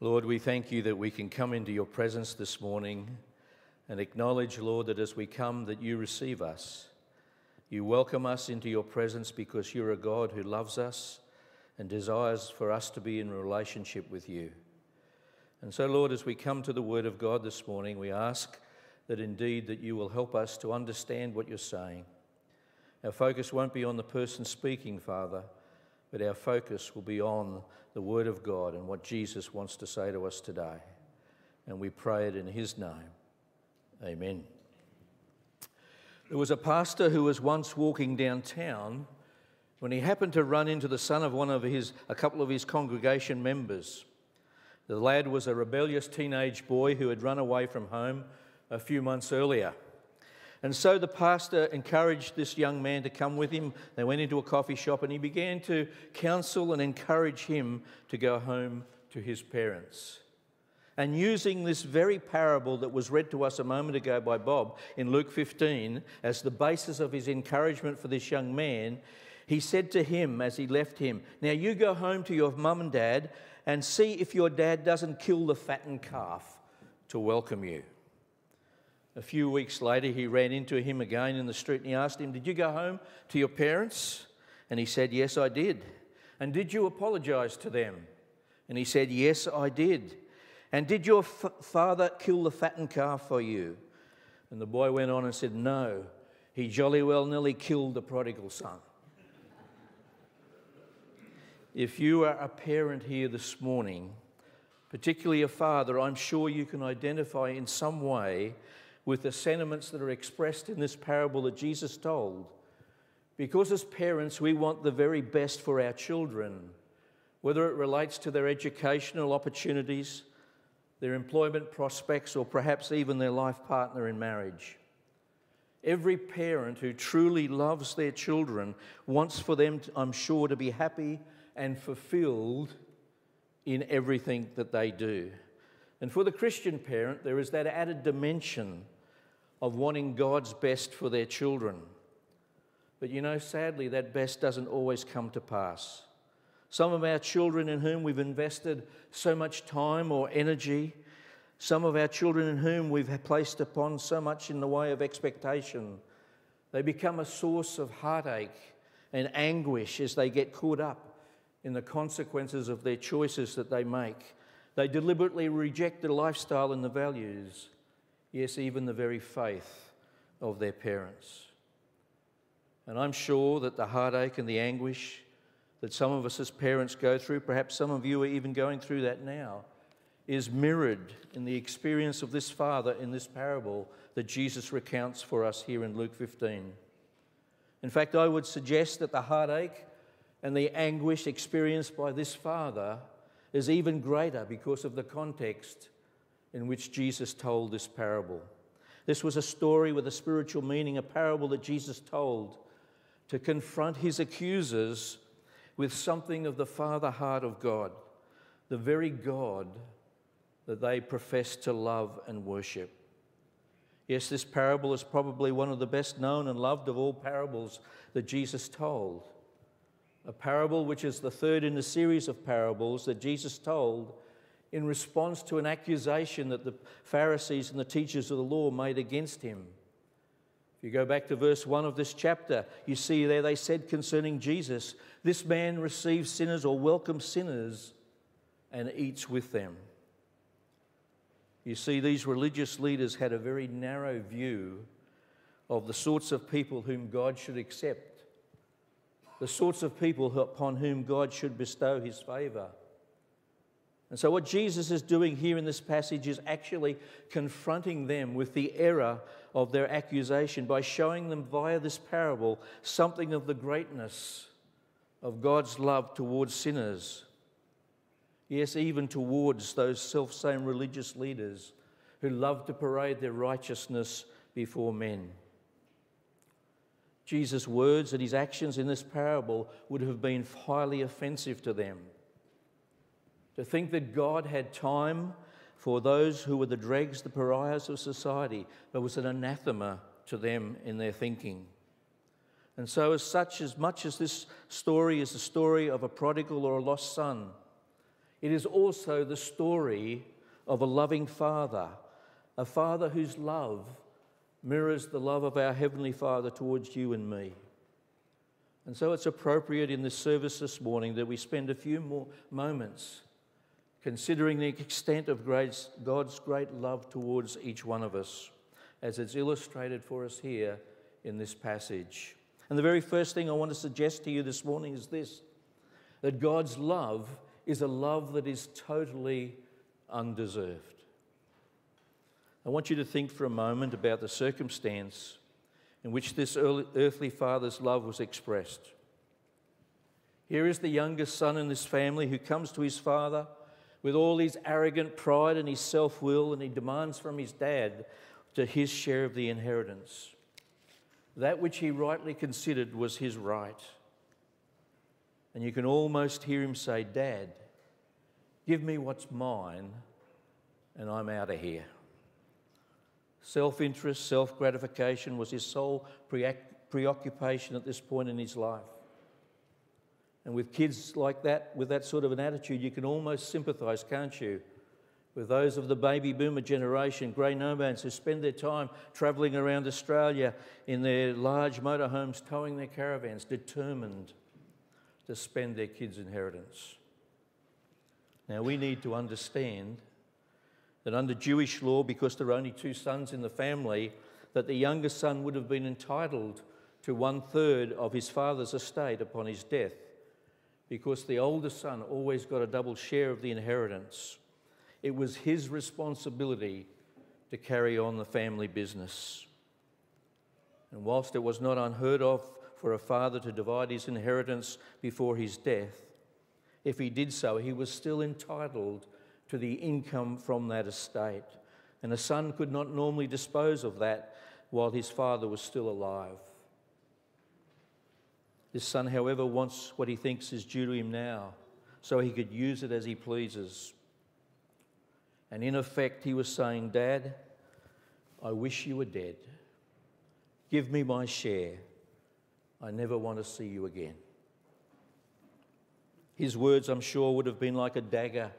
Lord, we thank you that we can come into your presence this morning and acknowledge, Lord, that as we come, that you receive us. You welcome us into your presence because you're a God who loves us and desires for us to be in relationship with you. And so, Lord, as we come to the word of God this morning, we ask that indeed that you will help us to understand what you're saying. Our focus won't be on the person speaking, Father, but our focus will be on the word of God and what Jesus wants to say to us today. And we pray it in his name. Amen. There was a pastor who was once walking downtown when he happened to run into the son of one of his, a couple of his congregation members. The lad was a rebellious teenage boy who had run away from home a few months earlier. And so the pastor encouraged this young man to come with him. They went into a coffee shop and he began to counsel and encourage him to go home to his parents. And using this very parable that was read to us a moment ago by Bob in Luke 15 as the basis of his encouragement for this young man, he said to him as he left him, Now you go home to your mum and dad and see if your dad doesn't kill the fattened calf to welcome you. A few weeks later, he ran into him again in the street and he asked him, Did you go home to your parents? And he said, Yes, I did. And did you apologize to them? And he said, Yes, I did. And did your f- father kill the fattened calf for you? And the boy went on and said, No, he jolly well nearly killed the prodigal son. if you are a parent here this morning, particularly a father, I'm sure you can identify in some way with the sentiments that are expressed in this parable that Jesus told. Because as parents, we want the very best for our children, whether it relates to their educational opportunities, their employment prospects, or perhaps even their life partner in marriage. Every parent who truly loves their children wants for them, to, I'm sure, to be happy and fulfilled in everything that they do. And for the Christian parent, there is that added dimension of wanting God's best for their children. But you know, sadly, that best doesn't always come to pass. Some of our children in whom we've invested so much time or energy, some of our children in whom we've placed upon so much in the way of expectation, they become a source of heartache and anguish as they get caught up in the consequences of their choices that they make. They deliberately reject the lifestyle and the values yes, even the very faith of their parents. And I'm sure that the heartache and the anguish that some of us as parents go through, perhaps some of you are even going through that now, is mirrored in the experience of this father in this parable that Jesus recounts for us here in Luke 15. In fact, I would suggest that the heartache and the anguish experienced by this father is even greater because of the context in which Jesus told this parable. This was a story with a spiritual meaning, a parable that Jesus told to confront his accusers with something of the Father heart of God, the very God that they profess to love and worship. Yes, this parable is probably one of the best known and loved of all parables that Jesus told. A parable which is the third in a series of parables that Jesus told in response to an accusation that the Pharisees and the teachers of the law made against him. If you go back to verse 1 of this chapter, you see there they said concerning Jesus, This man receives sinners or welcomes sinners and eats with them. You see, these religious leaders had a very narrow view of the sorts of people whom God should accept, the sorts of people upon whom God should bestow his favor. And so, what Jesus is doing here in this passage is actually confronting them with the error of their accusation by showing them via this parable something of the greatness of God's love towards sinners. Yes, even towards those self same religious leaders who love to parade their righteousness before men. Jesus' words and his actions in this parable would have been highly offensive to them. To think that God had time for those who were the dregs, the pariahs of society, but was an anathema to them in their thinking. And so, as such, as much as this story is the story of a prodigal or a lost son, It is also the story of a loving Father, a Father whose love mirrors the love of our Heavenly Father towards you and me. And so it's appropriate in this service this morning that we spend a few more moments considering the extent of God's great love towards each one of us, as it's illustrated for us here in this passage. And the very first thing I want to suggest to you this morning is this that God's love is a love that is totally undeserved. I want you to think for a moment about the circumstance in which this earthly father's love was expressed. Here is the youngest son in this family who comes to his father with all his arrogant pride and his self will, and he demands from his dad to his share of the inheritance. That which he rightly considered was his right. And you can almost hear him say, Dad, give me what's mine, and I'm out of here. Self interest, self gratification was his sole preoccupation at this point in his life. And with kids like that, with that sort of an attitude, you can almost sympathize, can't you? With those of the baby boomer generation, grey nomads who spend their time travelling around Australia in their large motorhomes, towing their caravans, determined to spend their kids' inheritance. Now, we need to understand that under Jewish law, because there are only two sons in the family, that the youngest son would have been entitled to one third of his father's estate upon his death, because the older son always got a double share of the inheritance. It was his responsibility to carry on the family business. And whilst it was not unheard of for a father to divide his inheritance before his death, if he did so, he was still entitled to the income from that estate. And a son could not normally dispose of that while his father was still alive. This son, however, wants what he thinks is due to him now, so he could use it as he pleases. And in effect, he was saying, Dad, I wish you were dead. Give me my share. I never want to see you again. His words, I'm sure, would have been like a dagger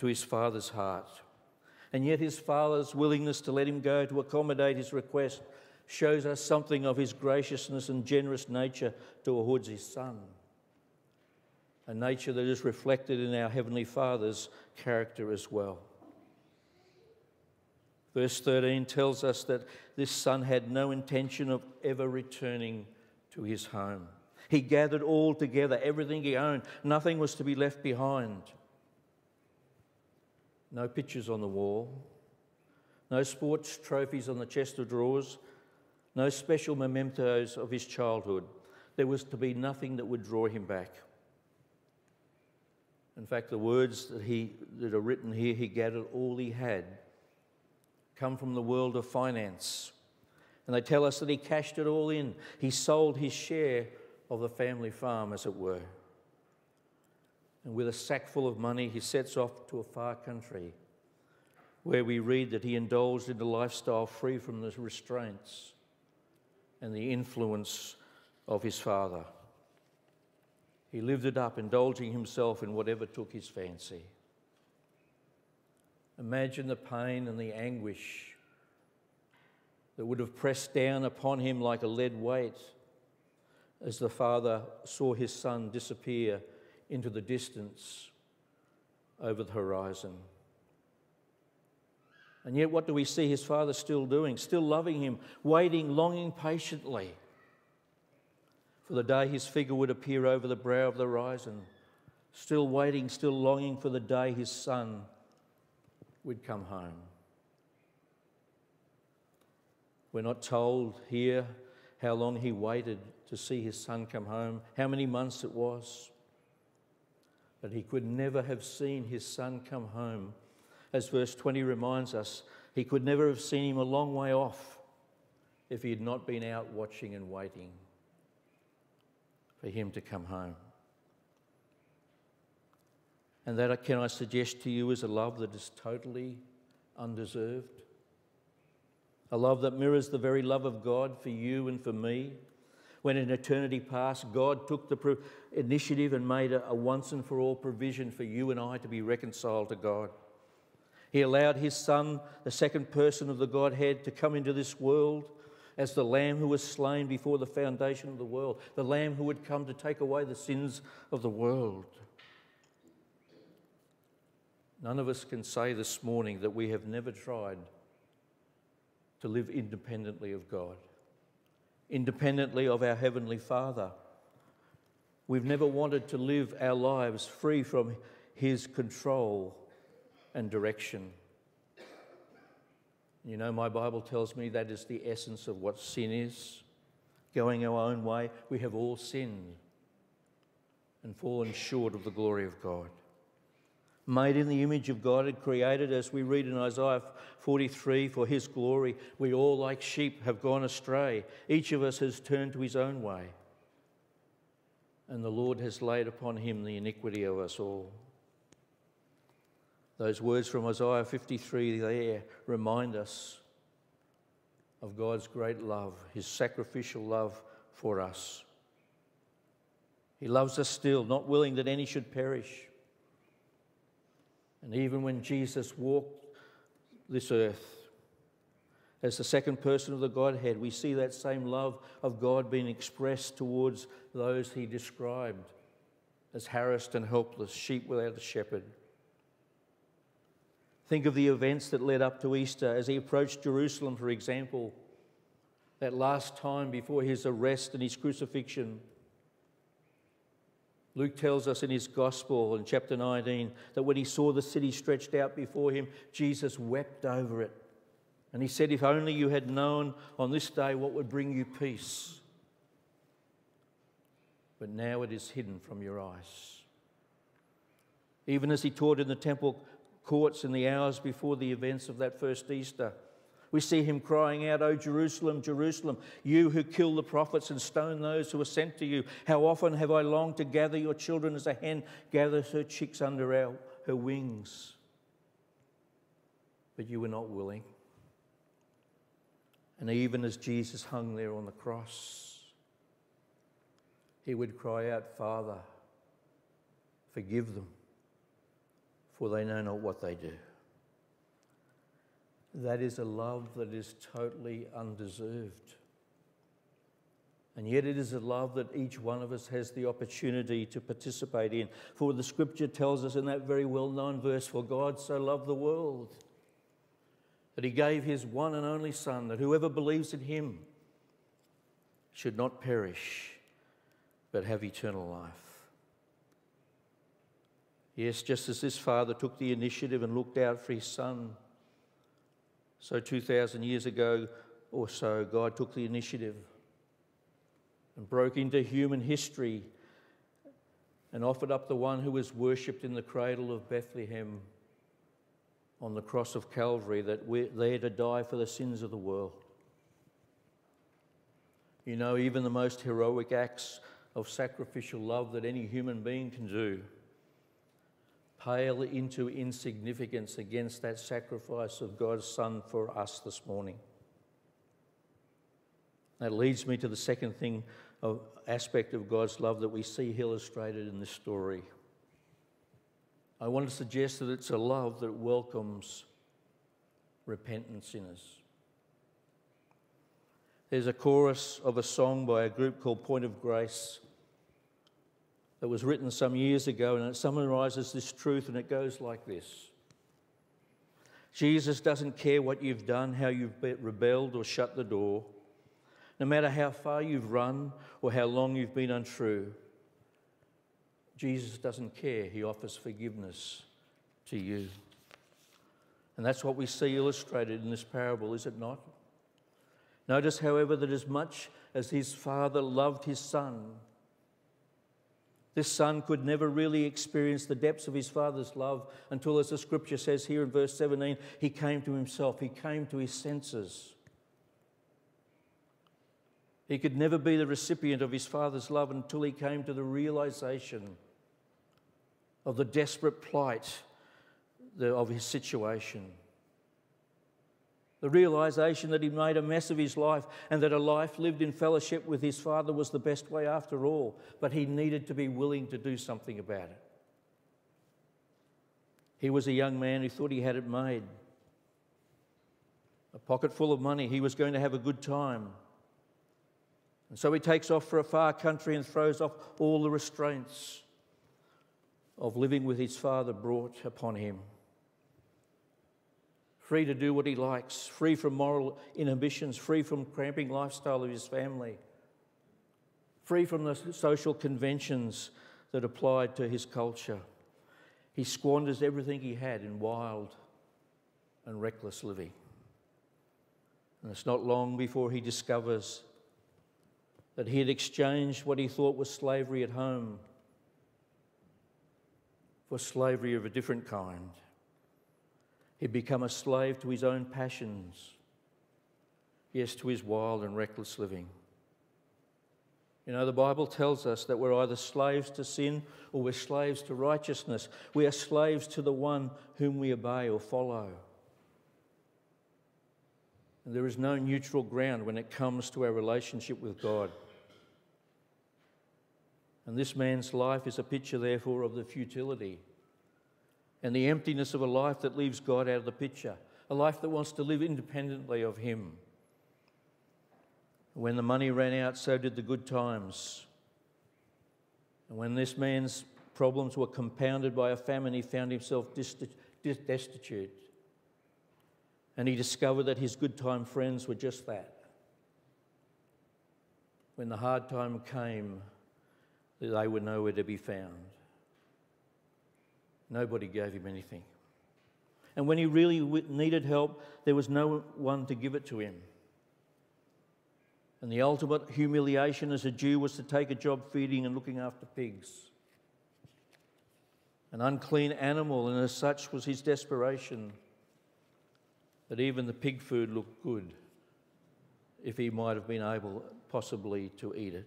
to his father's heart. And yet, his father's willingness to let him go to accommodate his request shows us something of his graciousness and generous nature towards his son. A nature that is reflected in our Heavenly Father's character as well. Verse 13 tells us that this son had no intention of ever returning to his home. He gathered all together, everything he owned, nothing was to be left behind no pictures on the wall, no sports trophies on the chest of drawers, no special mementos of his childhood. There was to be nothing that would draw him back. In fact, the words that, he, that are written here, he gathered all he had, come from the world of finance. And they tell us that he cashed it all in. He sold his share of the family farm, as it were. And with a sack full of money, he sets off to a far country where we read that he indulged in a lifestyle free from the restraints and the influence of his father. He lived it up, indulging himself in whatever took his fancy. Imagine the pain and the anguish that would have pressed down upon him like a lead weight as the father saw his son disappear into the distance over the horizon. And yet, what do we see his father still doing? Still loving him, waiting, longing patiently for the day his figure would appear over the brow of the horizon. Still waiting, still longing for the day his son would come home. We're not told here how long he waited to see his son come home, how many months it was. But he could never have seen his son come home. As verse 20 reminds us, he could never have seen him a long way off if he had not been out watching and waiting for him to come home. And that, uh, can I suggest to you, is a love that is totally undeserved. A love that mirrors the very love of God for you and for me, when in eternity past God took the initiative and made a, a once and for all provision for you and I to be reconciled to God. He allowed his Son, the second person of the Godhead, to come into this world as the Lamb who was slain before the foundation of the world, the Lamb who would come to take away the sins of the world. None of us can say this morning that we have never tried to live independently of God independently of our Heavenly Father. We've never wanted to live our lives free from His control and direction. You know, my Bible tells me that is the essence of what sin is going our own way. We have all sinned and fallen short of the glory of God made in the image of God and created, as we read in Isaiah 43, for his glory. We all, like sheep, have gone astray. Each of us has turned to his own way. And the Lord has laid upon him the iniquity of us all. Those words from Isaiah 53 there remind us of God's great love, his sacrificial love for us. He loves us still, not willing that any should perish and even when Jesus walked this earth as the second person of the Godhead, we see that same love of God being expressed towards those he described as harassed and helpless, sheep without a shepherd. Think of the events that led up to Easter as he approached Jerusalem, for example, that last time before his arrest and his crucifixion. Luke tells us in his gospel in chapter 19 that when he saw the city stretched out before him, Jesus wept over it. And he said, If only you had known on this day what would bring you peace. But now it is hidden from your eyes. Even as he taught in the temple courts in the hours before the events of that first Easter, we see him crying out, O Jerusalem, Jerusalem, you who kill the prophets and stone those who are sent to you. How often have I longed to gather your children as a hen gathers her chicks under her wings? But you were not willing. And even as Jesus hung there on the cross, he would cry out, Father, forgive them, for they know not what they do. That is a love that is totally undeserved. And yet, it is a love that each one of us has the opportunity to participate in. For the scripture tells us in that very well known verse For God so loved the world that he gave his one and only Son, that whoever believes in him should not perish, but have eternal life. Yes, just as this father took the initiative and looked out for his son so, 2,000 years ago or so, God took the initiative and broke into human history and offered up the one who was worshipped in the cradle of Bethlehem on the cross of Calvary, that we're there to die for the sins of the world. You know, even the most heroic acts of sacrificial love that any human being can do pale into insignificance against that sacrifice of God's Son for us this morning. That leads me to the second thing, of aspect of God's love that we see illustrated in this story. I want to suggest that it's a love that welcomes repentant sinners. There's a chorus of a song by a group called Point of Grace that was written some years ago, and it summarizes this truth, and it goes like this Jesus doesn't care what you've done, how you've rebelled or shut the door, no matter how far you've run or how long you've been untrue. Jesus doesn't care. He offers forgiveness to you. And that's what we see illustrated in this parable, is it not? Notice, however, that as much as his father loved his son, this son could never really experience the depths of his father's love until, as the scripture says here in verse 17, he came to himself, he came to his senses. He could never be the recipient of his father's love until he came to the realization of the desperate plight of his situation. The realization that he made a mess of his life and that a life lived in fellowship with his father was the best way after all, but he needed to be willing to do something about it. He was a young man who thought he had it made. A pocket full of money, he was going to have a good time. And so he takes off for a far country and throws off all the restraints of living with his father brought upon him. Free to do what he likes, free from moral inhibitions, free from cramping lifestyle of his family, free from the social conventions that applied to his culture. He squanders everything he had in wild and reckless living. And it's not long before he discovers that he had exchanged what he thought was slavery at home for slavery of a different kind. He'd become a slave to his own passions, yes, to his wild and reckless living. You know, the Bible tells us that we're either slaves to sin or we're slaves to righteousness. We are slaves to the one whom we obey or follow. And there is no neutral ground when it comes to our relationship with God. And this man's life is a picture, therefore, of the futility and the emptiness of a life that leaves God out of the picture, a life that wants to live independently of Him. When the money ran out, so did the good times. And when this man's problems were compounded by a famine, he found himself destitute. And he discovered that his good time friends were just that. When the hard time came, they were nowhere to be found. Nobody gave him anything. And when he really needed help, there was no one to give it to him. And the ultimate humiliation as a Jew was to take a job feeding and looking after pigs. An unclean animal, and as such was his desperation that even the pig food looked good if he might have been able possibly to eat it.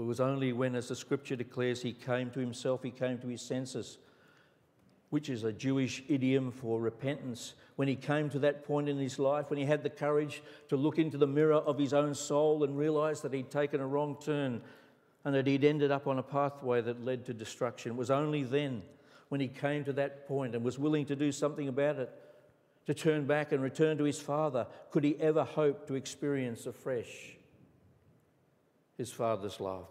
It was only when, as the scripture declares, he came to himself, he came to his senses, which is a Jewish idiom for repentance. When he came to that point in his life, when he had the courage to look into the mirror of his own soul and realize that he'd taken a wrong turn and that he'd ended up on a pathway that led to destruction. It was only then, when he came to that point and was willing to do something about it, to turn back and return to his father, could he ever hope to experience afresh his Father's love.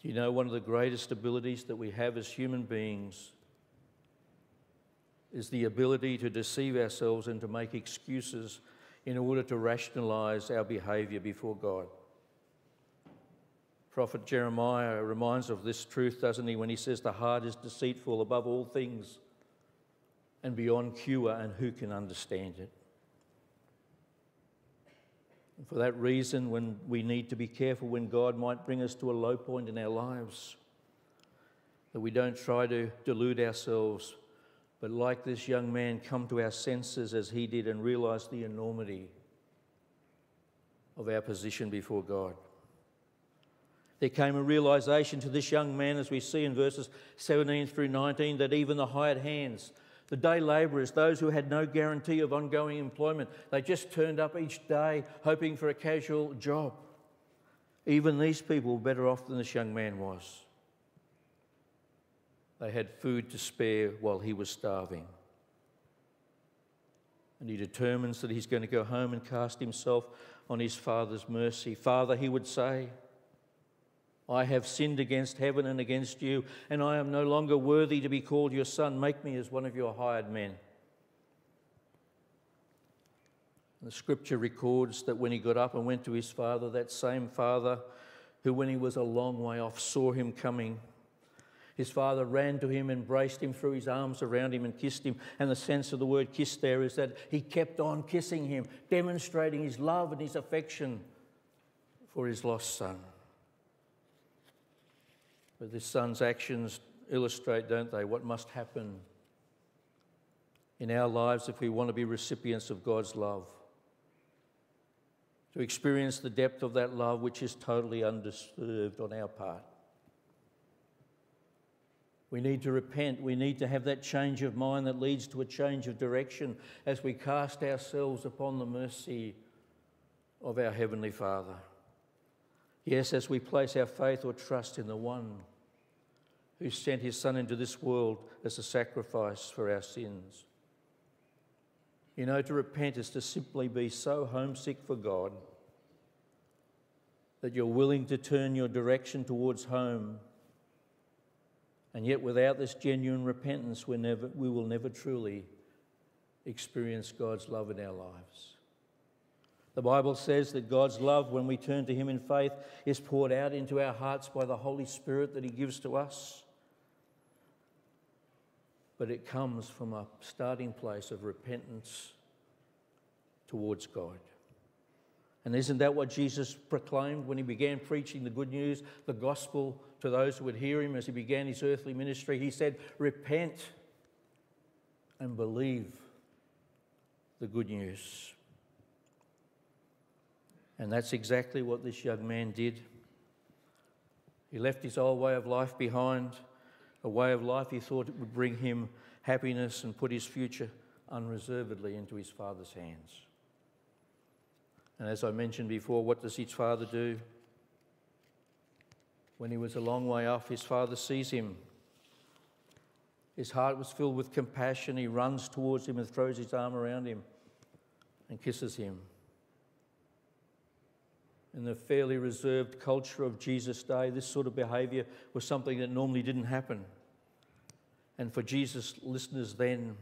Do you know one of the greatest abilities that we have as human beings is the ability to deceive ourselves and to make excuses in order to rationalize our behavior before God? Prophet Jeremiah reminds of this truth, doesn't he, when he says, The heart is deceitful above all things and beyond cure, and who can understand it? And for that reason, when we need to be careful when God might bring us to a low point in our lives, that we don't try to delude ourselves, but like this young man, come to our senses as he did and realize the enormity of our position before God. There came a realization to this young man, as we see in verses 17 through 19, that even the hired hands, the day labourers, those who had no guarantee of ongoing employment, they just turned up each day hoping for a casual job. Even these people were better off than this young man was. They had food to spare while he was starving. And he determines that he's going to go home and cast himself on his father's mercy. Father, he would say, I have sinned against heaven and against you, and I am no longer worthy to be called your son. Make me as one of your hired men. The scripture records that when he got up and went to his father, that same father who, when he was a long way off, saw him coming, his father ran to him, embraced him, threw his arms around him, and kissed him. And the sense of the word kiss there is that he kept on kissing him, demonstrating his love and his affection for his lost son. But this son's actions illustrate, don't they, what must happen in our lives if we want to be recipients of God's love. To experience the depth of that love which is totally undeserved on our part. We need to repent. We need to have that change of mind that leads to a change of direction as we cast ourselves upon the mercy of our Heavenly Father. Yes, as we place our faith or trust in the one who sent his Son into this world as a sacrifice for our sins. You know, to repent is to simply be so homesick for God that you're willing to turn your direction towards home. And yet, without this genuine repentance, we, never, we will never truly experience God's love in our lives. The Bible says that God's love, when we turn to Him in faith, is poured out into our hearts by the Holy Spirit that He gives to us. But it comes from a starting place of repentance towards God. And isn't that what Jesus proclaimed when he began preaching the good news, the gospel to those who would hear him as he began his earthly ministry? He said, Repent and believe the good news. And that's exactly what this young man did. He left his old way of life behind, a way of life he thought would bring him happiness and put his future unreservedly into his father's hands. And as I mentioned before, what does his father do? When he was a long way off, his father sees him. His heart was filled with compassion. He runs towards him and throws his arm around him and kisses him. In the fairly reserved culture of Jesus' day, this sort of behavior was something that normally didn't happen. And for Jesus' listeners then,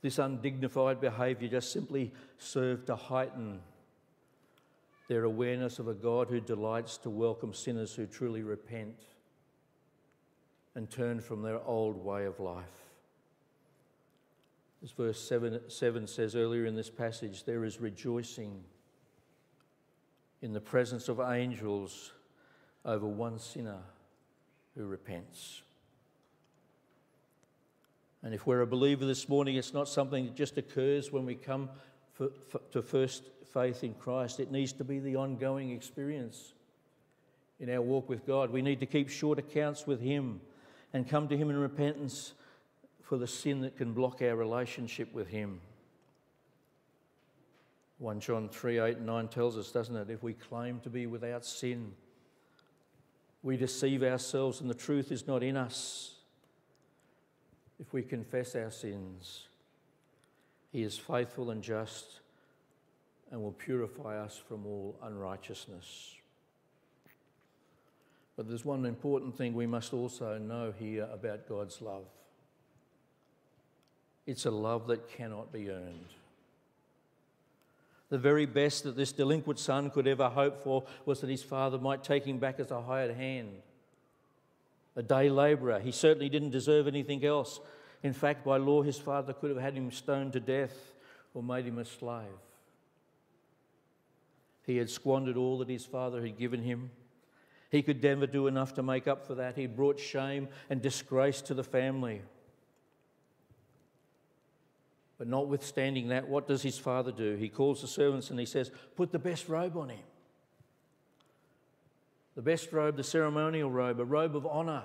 this undignified behavior just simply served to heighten their awareness of a God who delights to welcome sinners who truly repent and turn from their old way of life. As verse 7, 7 says earlier in this passage, there is rejoicing in the presence of angels over one sinner who repents. And if we're a believer this morning, it's not something that just occurs when we come for, for, to first faith in Christ. It needs to be the ongoing experience in our walk with God. We need to keep short accounts with Him and come to Him in repentance for the sin that can block our relationship with Him. 1 John 3 8 and 9 tells us, doesn't it? If we claim to be without sin, we deceive ourselves and the truth is not in us. If we confess our sins, He is faithful and just and will purify us from all unrighteousness. But there's one important thing we must also know here about God's love it's a love that cannot be earned. The very best that this delinquent son could ever hope for was that his father might take him back as a hired hand, a day labourer. He certainly didn't deserve anything else. In fact, by law, his father could have had him stoned to death or made him a slave. He had squandered all that his father had given him. He could never do enough to make up for that. He brought shame and disgrace to the family. But notwithstanding that, what does his father do? He calls the servants and he says, Put the best robe on him. The best robe, the ceremonial robe, a robe of honour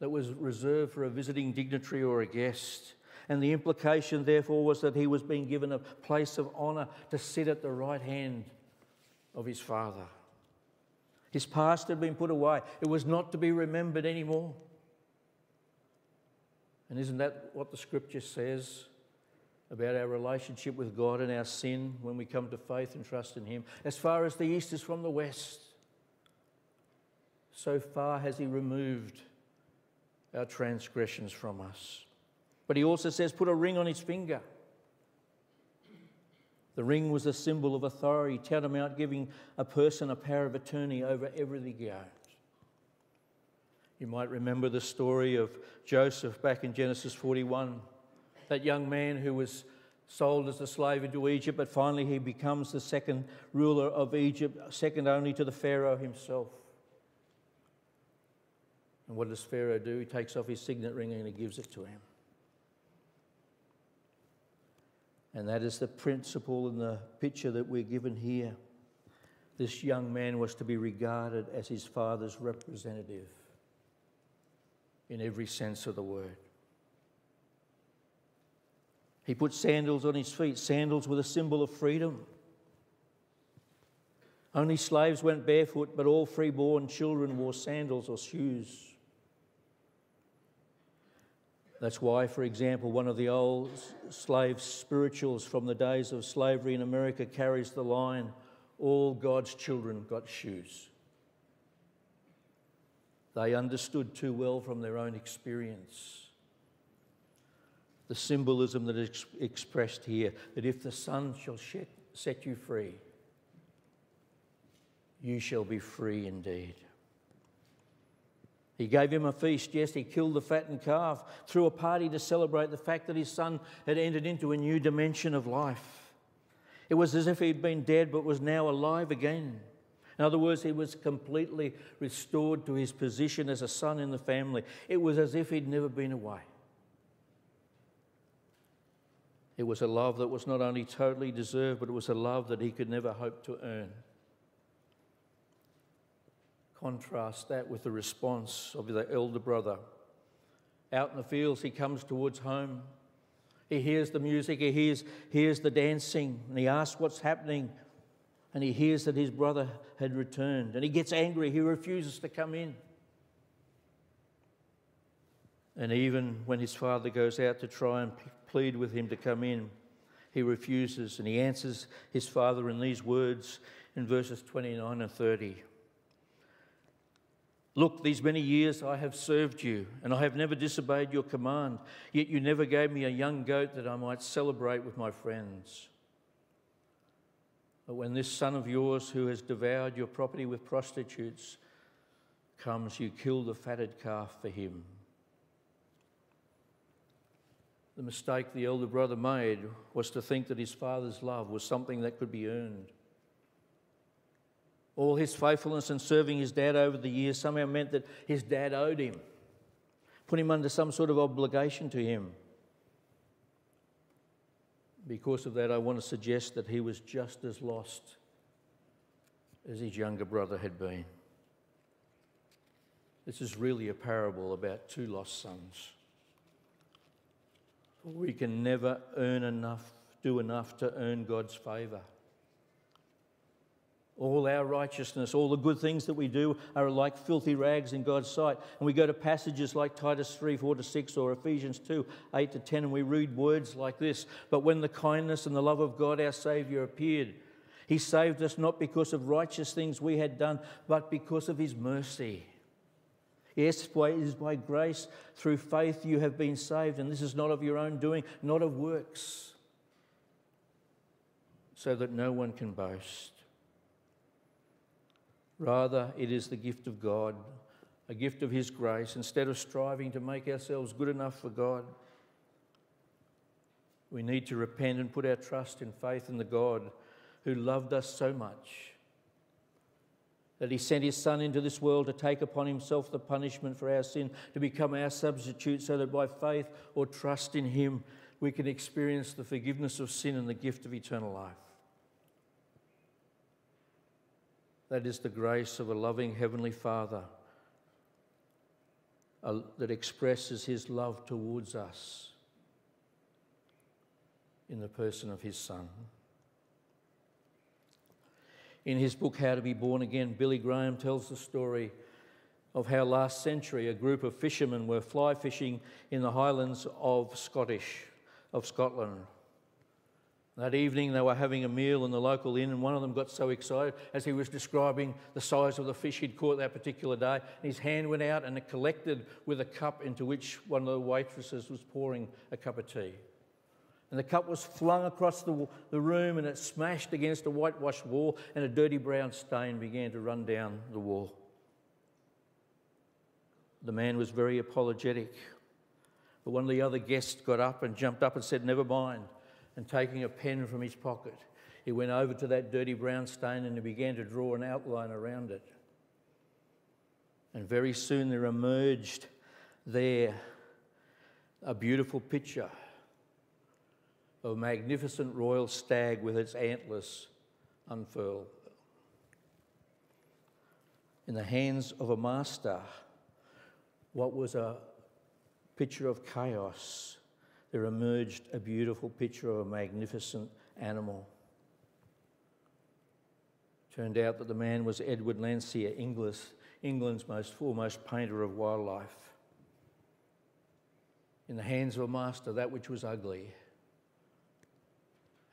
that was reserved for a visiting dignitary or a guest. And the implication, therefore, was that he was being given a place of honour to sit at the right hand of his father. His past had been put away, it was not to be remembered anymore. And isn't that what the scripture says about our relationship with God and our sin when we come to faith and trust in Him? As far as the east is from the west, so far has He removed our transgressions from us. But he also says, put a ring on his finger. The ring was a symbol of authority, tantamount giving a person a power of attorney over everything owned. You might remember the story of Joseph back in Genesis 41, that young man who was sold as a slave into Egypt, but finally he becomes the second ruler of Egypt, second only to the Pharaoh himself. And what does Pharaoh do? He takes off his signet ring and he gives it to him. And that is the principle in the picture that we're given here. This young man was to be regarded as his father's representative. In every sense of the word. He put sandals on his feet. Sandals were the symbol of freedom. Only slaves went barefoot, but all freeborn children wore sandals or shoes. That's why, for example, one of the old slave spirituals from the days of slavery in America carries the line all God's children got shoes. They understood too well from their own experience the symbolism that is expressed here that if the son shall set you free, you shall be free indeed. He gave him a feast, yes, he killed the fattened calf, threw a party to celebrate the fact that his son had entered into a new dimension of life. It was as if he'd been dead but was now alive again. In other words, he was completely restored to his position as a son in the family. It was as if he'd never been away. It was a love that was not only totally deserved, but it was a love that he could never hope to earn. Contrast that with the response of the elder brother. Out in the fields, he comes towards home. He hears the music, he hears, hears the dancing, and he asks what's happening. And he hears that his brother had returned. And he gets angry. He refuses to come in. And even when his father goes out to try and plead with him to come in, he refuses. And he answers his father in these words in verses 29 and 30. Look, these many years I have served you, and I have never disobeyed your command, yet you never gave me a young goat that I might celebrate with my friends. But when this son of yours, who has devoured your property with prostitutes, comes, you kill the fatted calf for him. The mistake the elder brother made was to think that his father's love was something that could be earned. All his faithfulness in serving his dad over the years somehow meant that his dad owed him, put him under some sort of obligation to him. Because of that, I want to suggest that he was just as lost as his younger brother had been. This is really a parable about two lost sons. We can never earn enough, do enough to earn God's favour. All our righteousness, all the good things that we do are like filthy rags in God's sight. And we go to passages like Titus 3 4 to 6 or Ephesians 2 8 to 10, and we read words like this But when the kindness and the love of God our Saviour appeared, He saved us not because of righteous things we had done, but because of His mercy. Yes, it is by grace through faith you have been saved, and this is not of your own doing, not of works, so that no one can boast. Rather, it is the gift of God, a gift of His grace. Instead of striving to make ourselves good enough for God, we need to repent and put our trust and faith in the God who loved us so much that He sent His Son into this world to take upon Himself the punishment for our sin, to become our substitute, so that by faith or trust in Him we can experience the forgiveness of sin and the gift of eternal life. That is the grace of a loving Heavenly Father that expresses His love towards us in the person of His Son. In his book, How to Be Born Again, Billy Graham tells the story of how last century a group of fishermen were fly fishing in the highlands of Scottish, of Scotland. That evening, they were having a meal in the local inn, and one of them got so excited as he was describing the size of the fish he'd caught that particular day. His hand went out and it collected with a cup into which one of the waitresses was pouring a cup of tea. And the cup was flung across the, the room and it smashed against a whitewashed wall, and a dirty brown stain began to run down the wall. The man was very apologetic. But one of the other guests got up and jumped up and said, Never mind and taking a pen from his pocket, he went over to that dirty brown stain and he began to draw an outline around it. And very soon there emerged there a beautiful picture of a magnificent royal stag with its antlers unfurled. In the hands of a master, what was a picture of chaos, there emerged a beautiful picture of a magnificent animal. Turned out that the man was Edward Landseer, England's, England's most foremost painter of wildlife. In the hands of a master, that which was ugly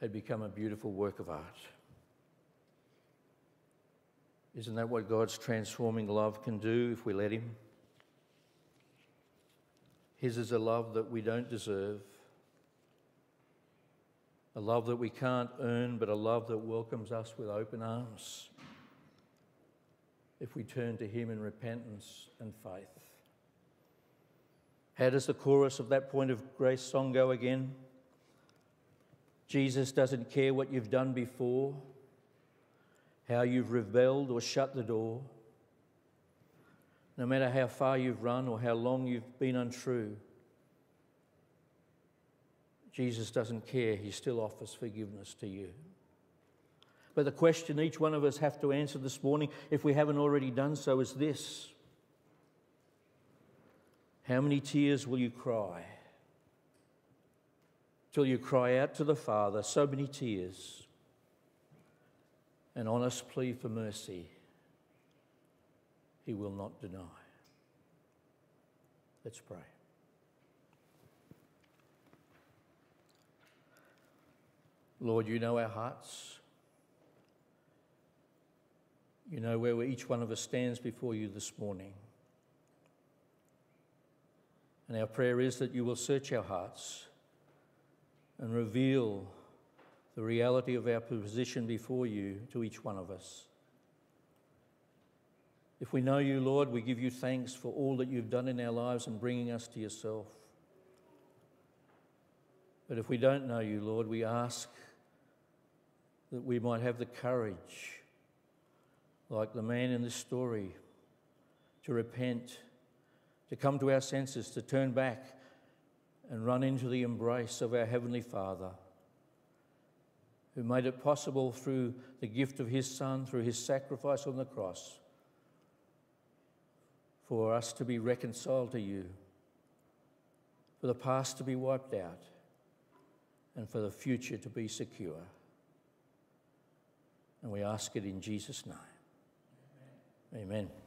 had become a beautiful work of art. Isn't that what God's transforming love can do if we let Him? His is a love that we don't deserve, a love that we can't earn, but a love that welcomes us with open arms if we turn to Him in repentance and faith. How does the chorus of that point of grace song go again? Jesus doesn't care what you've done before, how you've rebelled or shut the door. No matter how far you've run or how long you've been untrue, Jesus doesn't care. He still offers forgiveness to you. But the question each one of us have to answer this morning, if we haven't already done so, is this How many tears will you cry? Till you cry out to the Father, so many tears, an honest plea for mercy, He will not deny. Let's pray. Lord, you know our hearts. You know where each one of us stands before you this morning. And our prayer is that you will search our hearts and reveal the reality of our position before you to each one of us. If we know you, Lord, we give you thanks for all that you've done in our lives and bringing us to yourself. But if we don't know you, Lord, we ask that we might have the courage, like the man in this story, to repent, to come to our senses, to turn back and run into the embrace of our Heavenly Father, who made it possible through the gift of His Son, through His sacrifice on the cross, for us to be reconciled to you, for the past to be wiped out, and for the future to be secure. And we ask it in Jesus' name. Amen. Amen.